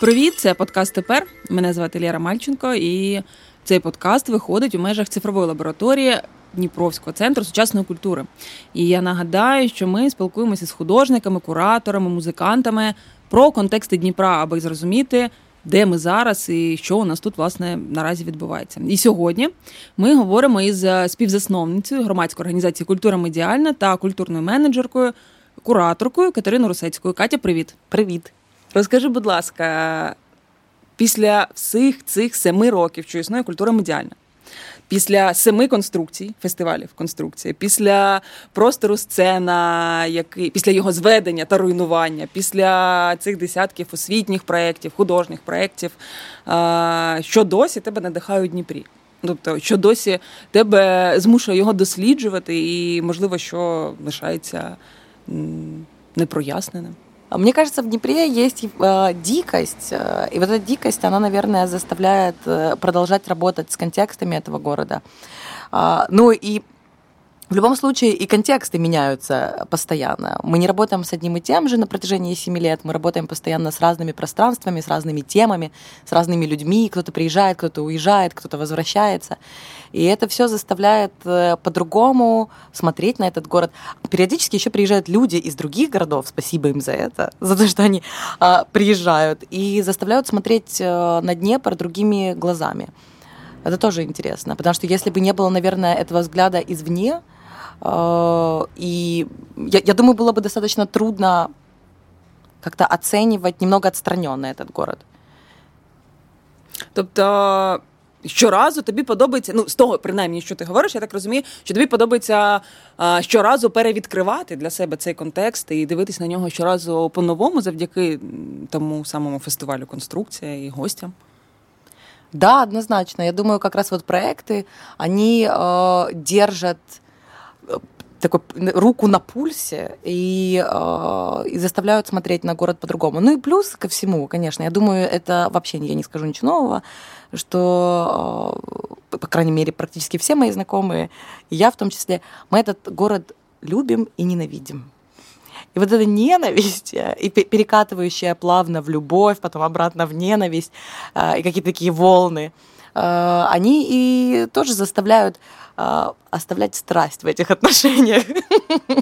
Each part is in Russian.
Привіт, це подкаст тепер. Мене звати Лєра Мальченко, і цей подкаст виходить у межах цифрової лабораторії Дніпровського центру сучасної культури. І я нагадаю, що ми спілкуємося з художниками, кураторами, музикантами про контексти Дніпра, аби зрозуміти, де ми зараз і що у нас тут власне наразі відбувається. І сьогодні ми говоримо із співзасновницею громадської організації Культура медіальна та культурною менеджеркою, кураторкою Катериною Русецькою. Катя, привіт. Привіт. Розкажи, будь ласка, після всіх цих семи років, що існує культура медіальна, після семи конструкцій, фестивалів конструкції, після простору сцена, який після його зведення та руйнування, після цих десятків освітніх проєктів, художніх проєктів, що досі тебе надихає у Дніпрі. Тобто, що досі тебе змушує його досліджувати, і можливо, що лишається непроясненим. Мне кажется, в Днепре есть э, дикость, э, и вот эта дикость, она, наверное, заставляет э, продолжать работать с контекстами этого города. Э, ну и в любом случае и контексты меняются постоянно. Мы не работаем с одним и тем же на протяжении семи лет, мы работаем постоянно с разными пространствами, с разными темами, с разными людьми. Кто-то приезжает, кто-то уезжает, кто-то возвращается. И это все заставляет э, по-другому смотреть на этот город. Периодически еще приезжают люди из других городов, спасибо им за это, за то, что они а, приезжают, и заставляют смотреть э, на Днепр другими глазами. Это тоже интересно, потому что если бы не было, наверное, этого взгляда извне, и я, я думаю, было бы достаточно трудно как-то оценивать немного отстраненно этот город. Тобто щоразу тобі подобається, ну з того, принаймні, що ти говориш, я так розумію, що тобі подобається а, щоразу перевідкривати для себе цей контекст і дивитись на нього щоразу по-новому завдяки тому самому фестивалю конструкція і гостям. Да, однозначно. Я думаю, как раз вот проекты, они э, держат такой руку на пульсе и, э, и заставляют смотреть на город по-другому. Ну и плюс ко всему, конечно, я думаю, это вообще я не скажу ничего нового, что, э, по крайней мере, практически все мои знакомые, я в том числе, мы этот город любим и ненавидим. И вот эта ненависть, э, и перекатывающая плавно в любовь, потом обратно в ненависть, и какие-то такие волны, они и тоже заставляют оставлять страсть в этих отношениях.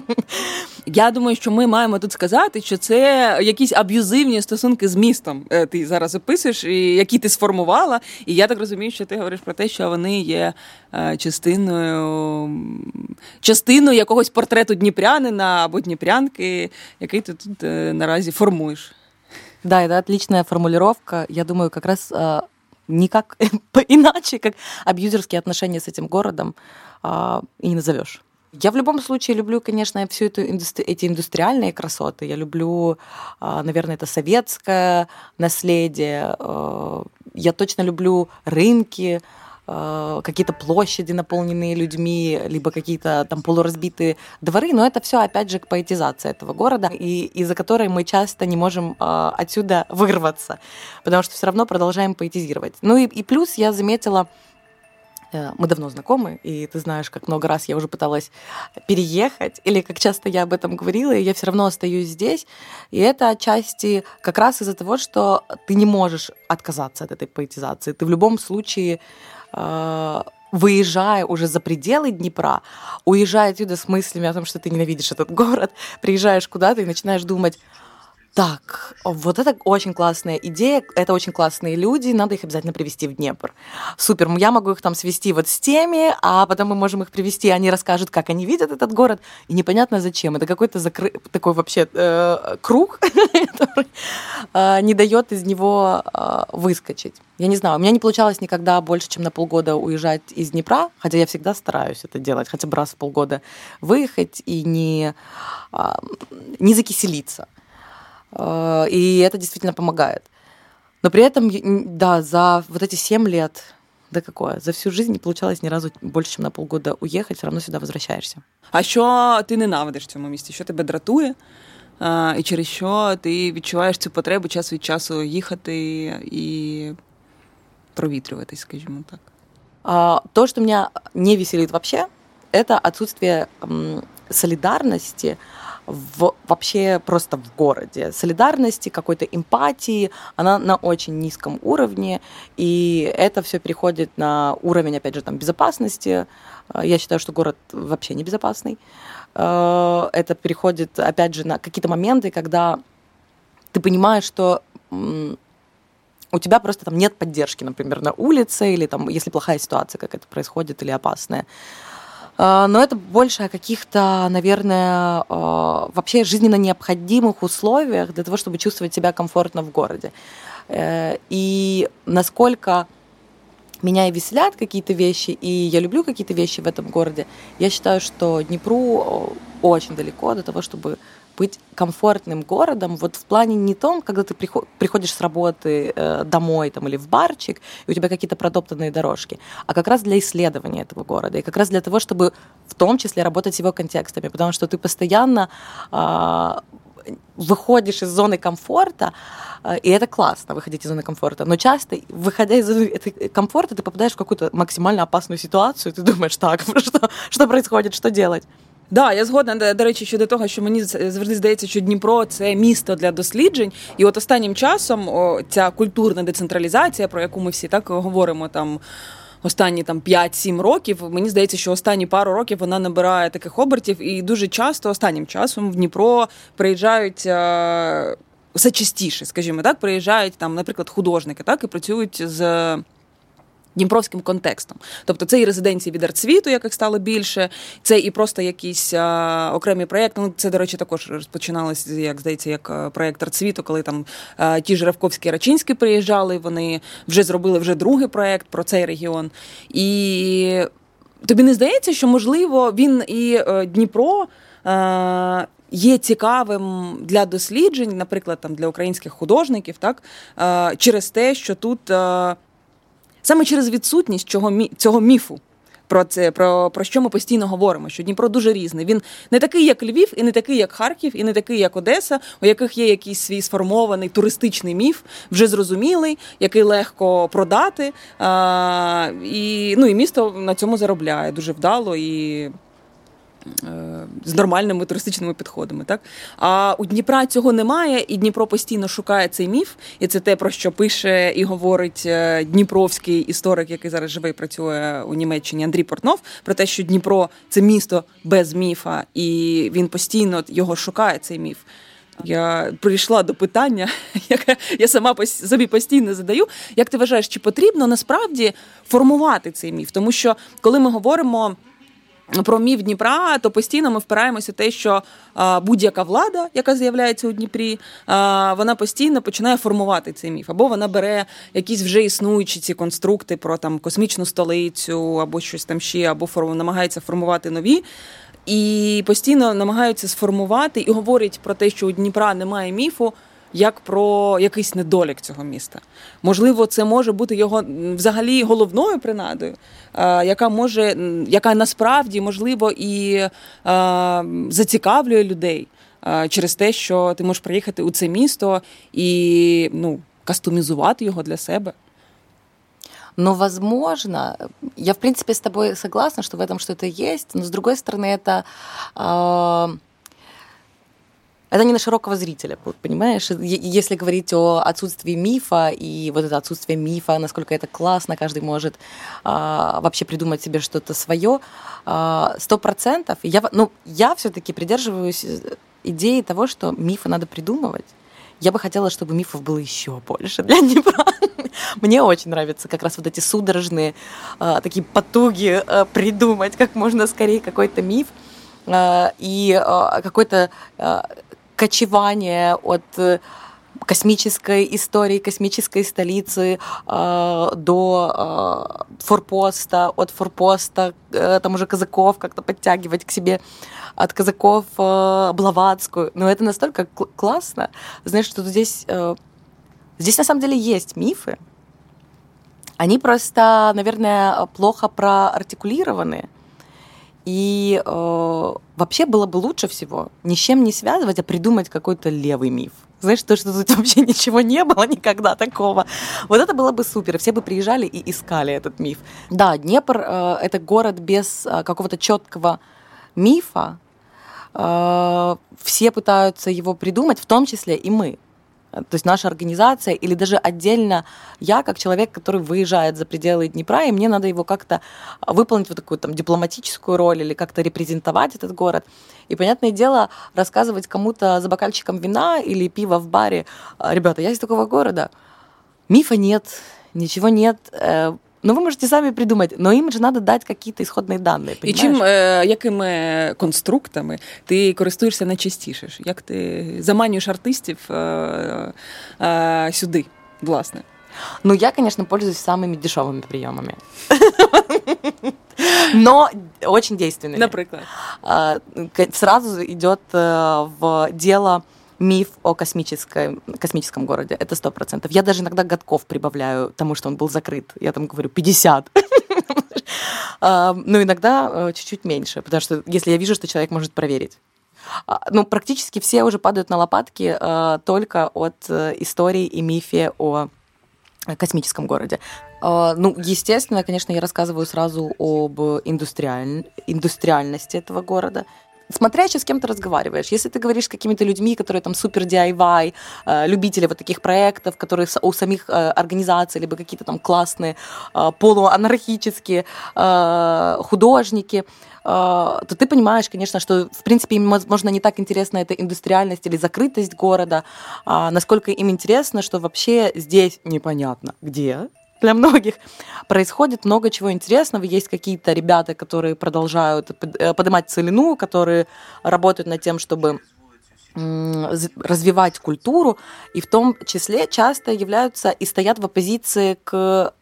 Я думаю, що ми маємо тут сказати, що це якісь аб'юзивні стосунки з містом. Е, ти зараз описуєш, і які ти сформувала. І я так розумію, що ти говориш про те, що вони є е, частиною частиною якогось портрету дніпрянина або дніпрянки, який ти тут е, наразі формуєш. Да, это отличная формулировка. Я думаю, как раз никак иначе, как абьюзерские отношения с этим городом а, и не назовешь. Я в любом случае люблю, конечно, всю эту индустри- эти индустриальные красоты. Я люблю, а, наверное, это советское наследие. А, я точно люблю рынки, Э, какие-то площади, наполненные людьми, либо какие-то там полуразбитые дворы, но это все опять же к поэтизации этого города, и из-за которой мы часто не можем э, отсюда вырваться, потому что все равно продолжаем поэтизировать. Ну и, и плюс я заметила, э, мы давно знакомы, и ты знаешь, как много раз я уже пыталась переехать, или как часто я об этом говорила, и я все равно остаюсь здесь. И это отчасти как раз из-за того, что ты не можешь отказаться от этой поэтизации. Ты в любом случае выезжая уже за пределы Днепра, уезжая отсюда с мыслями о том, что ты ненавидишь этот город, приезжаешь куда-то и начинаешь думать, так, вот это очень классная идея, это очень классные люди, надо их обязательно привести в Днепр. Супер, я могу их там свести вот с теми, а потом мы можем их привести, они расскажут, как они видят этот город, и непонятно зачем. Это какой-то закры... такой вообще э, круг, который э, не дает из него э, выскочить. Я не знаю, у меня не получалось никогда больше, чем на полгода уезжать из Днепра, хотя я всегда стараюсь это делать, хотя бы раз в полгода выехать и не, э, не закиселиться. Э, и это действительно помогает. Но при этом, да, за вот эти семь лет, да какое, за всю жизнь не получалось ни разу больше, чем на полгода уехать, все равно сюда возвращаешься. А що ти ненавидиш в цьому місті? Що тебе дратує? А, і через що ти відчуваєш цю потребу час від часу їхати і провітрюватись, скажімо так? А, то, что меня не веселит вообще, это отсутствие м, солидарности в, вообще просто в городе. Солидарности, какой-то эмпатии, она на очень низком уровне, и это все переходит на уровень, опять же, там, безопасности. Я считаю, что город вообще не безопасный. Это переходит, опять же, на какие-то моменты, когда ты понимаешь, что у тебя просто там нет поддержки, например, на улице, или там, если плохая ситуация какая-то происходит или опасная. А, но это больше о каких-то, наверное, а, вообще жизненно необходимых условиях для того, чтобы чувствовать себя комфортно в городе. Э, и насколько меня и веселят какие-то вещи, и я люблю какие-то вещи в этом городе, я считаю, что Днепру очень далеко до того, чтобы быть комфортным городом вот в плане не том, когда ты приходишь с работы э, домой там, или в барчик, и у тебя какие-то протоптанные дорожки, а как раз для исследования этого города, и как раз для того, чтобы в том числе работать с его контекстами, потому что ты постоянно э, выходишь из зоны комфорта, э, и это классно, выходить из зоны комфорта. Но часто, выходя из зоны комфорта, ты попадаешь в какую-то максимально опасную ситуацию, и ты думаешь, так, что, что происходит, что делать? Да, я згодна до речі щодо того, що мені завжди здається, що Дніпро це місто для досліджень, і от останнім часом о, ця культурна децентралізація, про яку ми всі так говоримо там. Останні там 5-7 років мені здається, що останні пару років вона набирає таких обертів, і дуже часто останнім часом в Дніпро приїжджають е, все частіше, скажімо так, приїжджають там, наприклад, художники, так і працюють з дніпровським контекстом. Тобто це і резиденції від артсвіту, яких стало більше, це і просто якісь а, окремі проєкти. Ну, це, до речі, також розпочиналося, як здається, як проєкт артсвіту, коли там а, ті ж Равковські Рачинські приїжджали, вони вже зробили вже другий проєкт про цей регіон. І тобі не здається, що можливо він і е, Дніпро. Е, є цікавим для досліджень, наприклад, там для українських художників, так е, через те, що тут Саме через відсутність цього, цього міфу. Про це про про що ми постійно говоримо? Що Дніпро дуже різний. Він не такий, як Львів, і не такий, як Харків, і не такий, як Одеса, у яких є якийсь свій сформований туристичний міф, вже зрозумілий, який легко продати. А, І ну і місто на цьому заробляє дуже вдало і. Е, з нормальними туристичними підходами, так а у Дніпра цього немає, і Дніпро постійно шукає цей міф, і це те, про що пише і говорить е, Дніпровський історик, який зараз живе і працює у Німеччині Андрій Портнов, про те, що Дніпро це місто без міфа, і він постійно його шукає. Цей міф. Я прийшла до питання, яке я сама собі постійно задаю. Як ти вважаєш, чи потрібно насправді формувати цей міф? Тому що коли ми говоримо про міф Дніпра, то постійно ми впираємося в те, що будь-яка влада, яка з'являється у Дніпрі, вона постійно починає формувати цей міф, або вона бере якісь вже існуючі ці конструкти про там космічну столицю, або щось там ще, або намагається формувати нові. І постійно намагаються сформувати і говорять про те, що у Дніпра немає міфу як про якийсь недолік цього міста. Можливо, це може бути його взагалі головною принадою, яка може, яка насправді можливо і зацікавлює людей через те, що ти можеш приїхати у це місто і ну, кастомізувати його для себе. Но, возможно, я, в принципе, с тобой согласна, что в этом что-то есть, но, с другой стороны, это э, это не на широкого зрителя, понимаешь? Если говорить о отсутствии мифа и вот это отсутствие мифа, насколько это классно, каждый может а, вообще придумать себе что-то свое, а, сто процентов. Я, ну, я все-таки придерживаюсь идеи того, что мифы надо придумывать. Я бы хотела, чтобы мифов было еще больше для Днепра. Мне очень нравятся как раз вот эти судорожные э, такие потуги э, придумать как можно скорее какой-то миф э, и э, какой-то э, кочевание от э, космической истории, космической столицы э, до э, форпоста, от форпоста э, там уже казаков как-то подтягивать к себе, от казаков э, Блаватскую. Но это настолько кл- классно, знаешь, что здесь, э, здесь на самом деле есть мифы, они просто, наверное, плохо проартикулированы. И э, вообще было бы лучше всего ни с чем не связывать, а придумать какой-то левый миф. Знаешь, то, что тут вообще ничего не было никогда такого. Вот это было бы супер. Все бы приезжали и искали этот миф. Да, Днепр э, — это город без э, какого-то четкого мифа, э, все пытаются его придумать, в том числе и мы. То есть наша организация или даже отдельно я, как человек, который выезжает за пределы Днепра, и мне надо его как-то выполнить вот такую там дипломатическую роль или как-то репрезентовать этот город. И, понятное дело, рассказывать кому-то за бокальчиком вина или пива в баре, ребята, я из такого города, мифа нет, ничего нет, э, Ну, ви можете самі придумати, але їм же треба дати якісь ісходні дані. І чим, е, якими конструктами ти користуєшся найчастіше? Як ти заманюєш артистів е, е, сюди, власне? Ну, я, конечно, пользуюсь самыми дешевыми приемами. Но очень действенными. Например? Сразу идет э, в дело миф о космическом, космическом городе. Это сто процентов. Я даже иногда годков прибавляю тому, что он был закрыт. Я там говорю 50. А, Но иногда э, чуть-чуть меньше, потому что если я вижу, что человек может проверить. А, ну, практически все уже падают на лопатки э, только от э, истории и мифе о космическом городе. А, ну, естественно, конечно, я рассказываю сразу об индустриаль... индустриальности этого города смотря еще с кем ты разговариваешь. Если ты говоришь с какими-то людьми, которые там супер DIY, э, любители вот таких проектов, которые у самих э, организаций, либо какие-то там классные э, полуанархические художники, то ты понимаешь, конечно, что, в принципе, им, возможно, не так интересна эта индустриальность или закрытость города, а насколько им интересно, что вообще здесь непонятно где, для многих. Происходит много чего интересного. Есть какие-то ребята, которые продолжают э, поднимать целину, которые работают над тем, чтобы развивать культуру, и в том числе часто являются и стоят в оппозиции к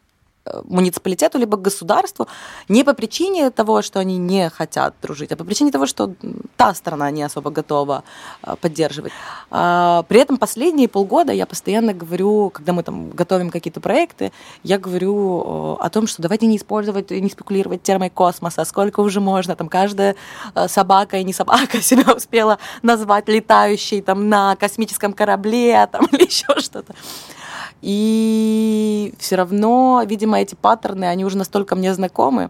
муниципалитету, либо государству не по причине того, что они не хотят дружить, а по причине того, что та сторона не особо готова а, поддерживать. А, при этом последние полгода я постоянно говорю, когда мы там готовим какие-то проекты, я говорю о том, что давайте не использовать, не спекулировать термой космоса, сколько уже можно, там каждая а, собака и не собака себя успела назвать летающей там на космическом корабле там, или еще что-то. И все равно, видимо, эти паттерны, они уже настолько мне знакомы,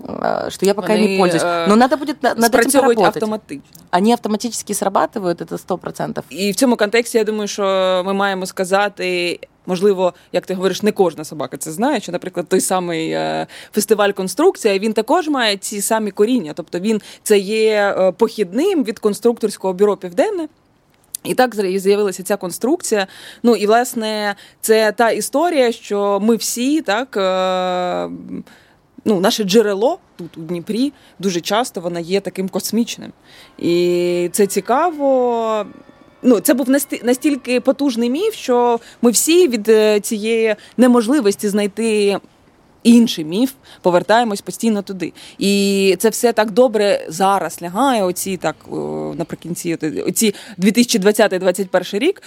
э, что я пока Вони, не пользуюсь. Э, Но надо будет над этим поработать. автоматично. Они автоматически срабатывают, это 100%. І в цьому контексті я думаю, що ми маємо сказати. Можливо, як ти говориш, не кожна собака це знає. Що, наприклад, той самий е, фестиваль конструкція він також має ці самі коріння. Тобто він це є е, похідним від конструкторського бюро Південне. І так з'явилася ця конструкція. Ну і власне це та історія, що ми всі так. Е, ну, Наше джерело тут у Дніпрі дуже часто воно є таким космічним. І це цікаво. Ну, Це був настільки потужний міф, що ми всі від е, цієї неможливості знайти інший міф, повертаємось постійно туди. І це все так добре зараз лягає. Оці так наприкінці, оці 2020-2021 рік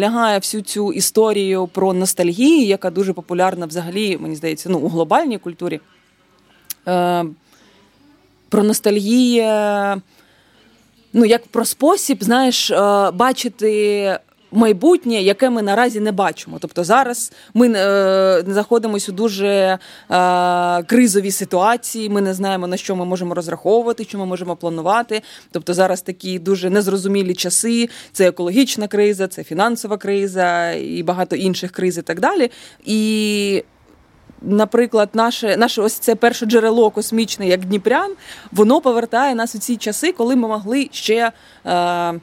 лягає всю цю історію про ностальгію, яка дуже популярна взагалі, мені здається, ну у глобальній культурі. Е, про ностальгію, ну як про спосіб, знаєш, е, бачити майбутнє, яке ми наразі не бачимо. Тобто зараз ми е, знаходимося у дуже е, кризовій ситуації. Ми не знаємо на що ми можемо розраховувати, що ми можемо планувати. Тобто зараз такі дуже незрозумілі часи. Це екологічна криза, це фінансова криза і багато інших криз і так далі. І Наприклад, наше наше ось це перше джерело космічне, як Дніпрян, воно повертає нас у ці часи, коли ми могли ще е,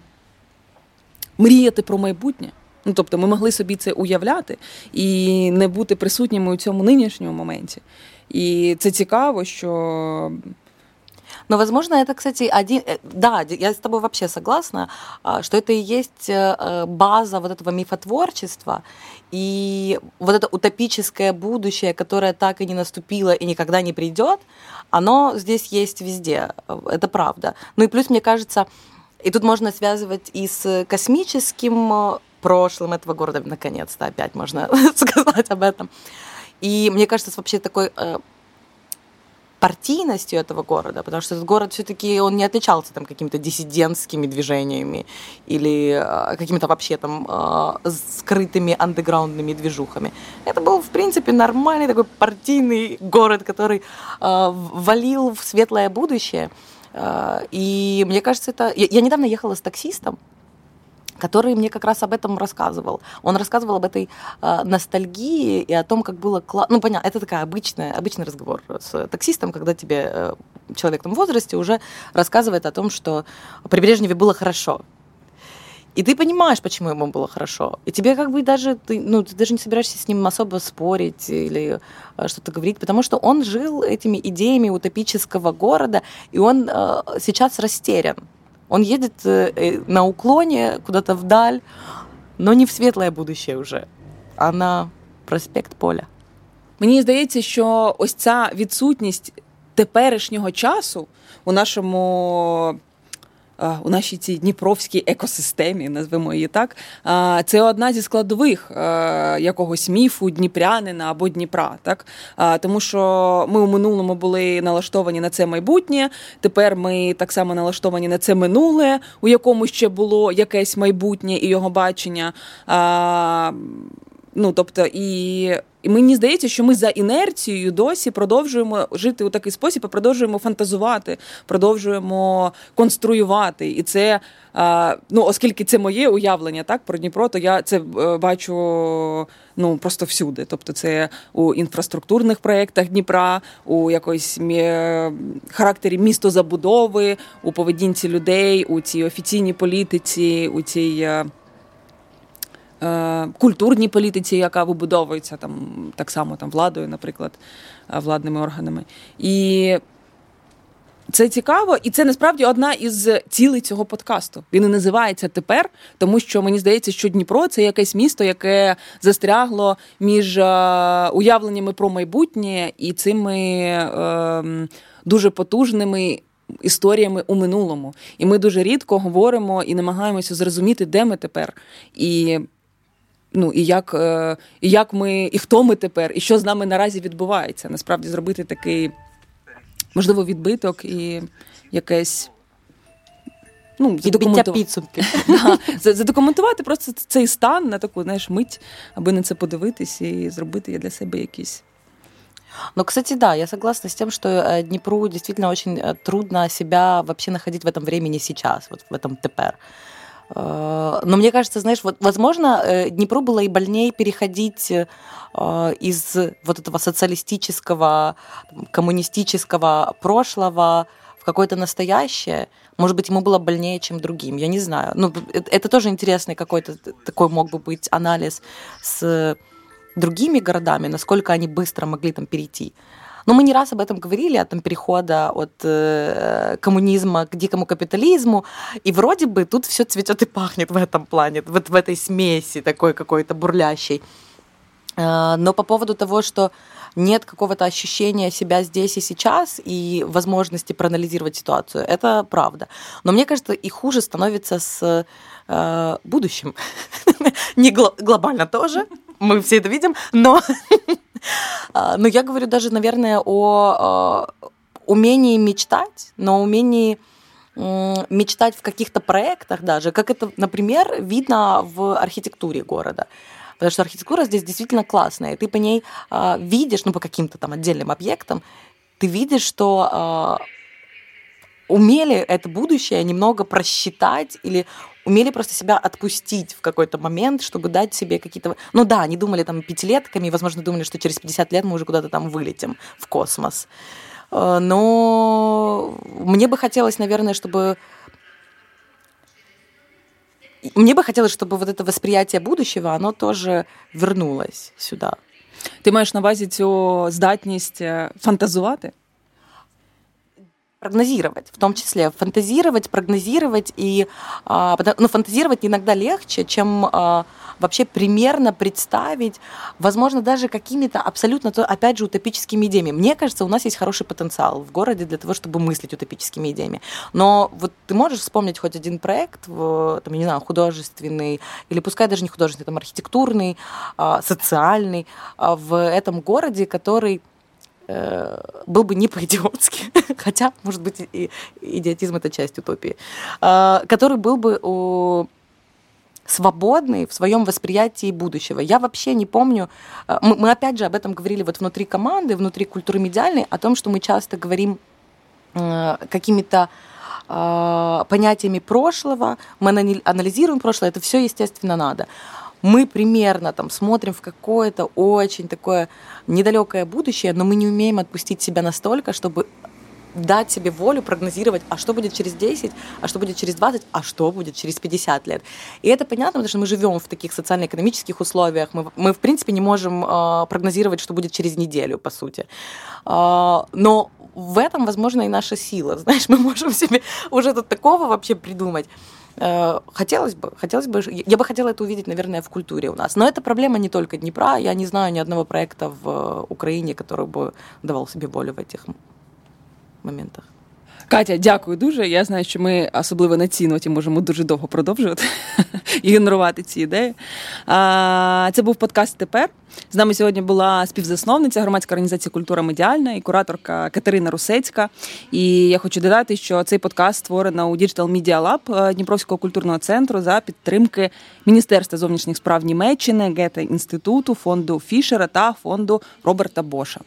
мріяти про майбутнє. Ну, тобто ми могли собі це уявляти і не бути присутніми у цьому нинішньому моменті. І це цікаво, що. Но, возможно, это, кстати, один... Э, да, я с тобой вообще согласна, что это и есть э, база вот этого мифотворчества и вот это утопическое будущее, которое так и не наступило и никогда не придет, оно здесь есть везде. Это правда. Ну и плюс, мне кажется, и тут можно связывать и с космическим э, прошлым этого города, наконец-то опять можно сказать об этом. И мне кажется, вообще такой э, партийностью этого города, потому что этот город все-таки он не отличался там какими-то диссидентскими движениями или э, какими-то вообще там э, скрытыми андеграундными движухами. Это был, в принципе, нормальный такой партийный город, который э, валил в светлое будущее. И мне кажется, это... Я недавно ехала с таксистом, который мне как раз об этом рассказывал. Он рассказывал об этой э, ностальгии и о том, как было классно. Ну, понятно, это такая обычная, обычный разговор с таксистом, когда тебе э, человек в возрасте уже рассказывает о том, что при Брежневе было хорошо. И ты понимаешь, почему ему было хорошо. И тебе как бы даже, ты, ну, ты даже не собираешься с ним особо спорить или э, что-то говорить, потому что он жил этими идеями утопического города, и он э, сейчас растерян. Он едет э, э, на уклоне куда-то вдаль, но не в світле будущее уже, а на проспект Поля. Мені здається, що ось ця відсутність теперішнього часу у нашому у нашій цій дніпровській екосистемі, назвемо її так. Це одна зі складових якогось міфу Дніпрянина або Дніпра. Так? Тому що ми у минулому були налаштовані на це майбутнє. Тепер ми так само налаштовані на це минуле, у якому ще було якесь майбутнє і його бачення. Ну, тобто, і і мені здається, що ми за інерцією досі продовжуємо жити у такий спосіб, і продовжуємо фантазувати, продовжуємо конструювати. І це, ну, оскільки це моє уявлення так, про Дніпро, то я це е, бачу ну, просто всюди. Тобто, це у інфраструктурних проєктах Дніпра, у якоїсь характері містозабудови, у поведінці людей, у цій офіційній політиці, у цій. Е, культурній політиці, яка вибудовується там так само там владою, наприклад, е, владними органами. І це цікаво, і це насправді одна із цілей цього подкасту. Він і називається тепер, тому що мені здається, що Дніпро це якесь місто, яке застрягло між е, уявленнями про майбутнє і цими е, дуже потужними. Історіями у минулому, і ми дуже рідко говоримо і намагаємося зрозуміти, де ми тепер. І Ну і як е, і як ми, і хто ми тепер, і що з нами наразі відбувається. Насправді зробити такий, можливо, відбиток і якесь. Ну, задокументу... підсумки. да, задокументувати просто цей стан на таку знаєш, мить, аби на це подивитись і зробити для себе якісь. Ну, кстати, да, я согласна с тем, что э, Днепру действительно очень э, трудно себя вообще находить в этом времени сейчас, вот в этом ТПР. Э, но мне кажется, знаешь, вот, возможно, э, Днепру было и больнее переходить э, из вот этого социалистического, коммунистического прошлого в какое-то настоящее. Может быть, ему было больнее, чем другим, я не знаю. Ну, это тоже интересный какой-то такой мог бы быть анализ с другими городами, насколько они быстро могли там перейти. Но мы не раз об этом говорили, о том перехода от э, коммунизма к дикому капитализму. И вроде бы тут все цветет и пахнет в этом плане, вот в этой смеси такой какой-то бурлящей. Э, но по поводу того, что нет какого-то ощущения себя здесь и сейчас и возможности проанализировать ситуацию, это правда. Но мне кажется, и хуже становится с э, будущим. Не гло- глобально тоже, мы все это видим, но А, но я говорю даже, наверное, о а, умении мечтать, но умении мечтать в каких-то проектах даже, как это, например, видно в архитектуре города. Потому что архитектура здесь действительно классная, и ты по ней э, видишь, ну, по каким-то там отдельным объектам, ты видишь, что э, умели это будущее немного просчитать или умели просто себя отпустить в какой-то момент, чтобы дать себе какие-то... Ну да, они думали там пятилетками, возможно, думали, что через 50 лет мы уже куда-то там вылетим в космос. Э, но мне бы хотелось, наверное, чтобы... Мне бы хотелось, чтобы вот это восприятие будущего, оно тоже вернулось сюда. Ти маєш на увазі цю здатність фантазувати? Прогнозировать, в том числе фантазировать, прогнозировать и а, ну, фантазировать иногда легче, чем а, вообще примерно представить, возможно, даже какими-то абсолютно, опять же, утопическими идеями. Мне кажется, у нас есть хороший потенциал в городе для того, чтобы мыслить утопическими идеями. Но вот ты можешь вспомнить хоть один проект, там, я не знаю, художественный, или пускай даже не художественный, там, архитектурный, а, социальный, в этом городе, который был бы не по-идиотски, хотя, может быть, и идиотизм это часть утопии, а, который был бы свободный в своем восприятии будущего. Я вообще не помню, э, мы, мы опять же об этом говорили вот внутри команды, внутри культуры медиальной, о том, что мы часто говорим э, какими-то э, понятиями прошлого, мы анализируем прошлое, это все, естественно, надо. Мы примерно там смотрим в какое-то очень такое недалекое будущее, но мы не умеем отпустить себя настолько, чтобы дать себе волю прогнозировать, а что будет через 10, а что будет через 20, а что будет через 50 лет. И это понятно, потому что мы живем в таких социально-экономических условиях, мы, мы в принципе не можем э, прогнозировать, что будет через неделю, по сути. Э, но в этом, возможно, и наша сила. Знаешь, мы можем себе уже тут такого вообще придумать. Э, хотелось бы, хотелось бы, я бы хотела это увидеть, наверное, в культуре у нас. Но это проблема не только Днепра. Я не знаю ни одного проекта в Украине, который бы давал себе волю в этих моментах. Катя, дякую дуже. Я знаю, що ми особливо на цій ноті можемо дуже довго продовжувати і ці ідеї. Це був подкаст тепер. З нами сьогодні була співзасновниця громадської організації Культура медіальна і кураторка Катерина Русецька. І я хочу додати, що цей подкаст створено у Digital Media Lab Дніпровського культурного центру за підтримки Міністерства зовнішніх справ Німеччини, Гете інституту, фонду Фішера та фонду Роберта Боша.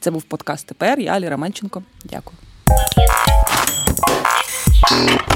Це був подкаст тепер. Я Алі Романченко. Дякую. Bye.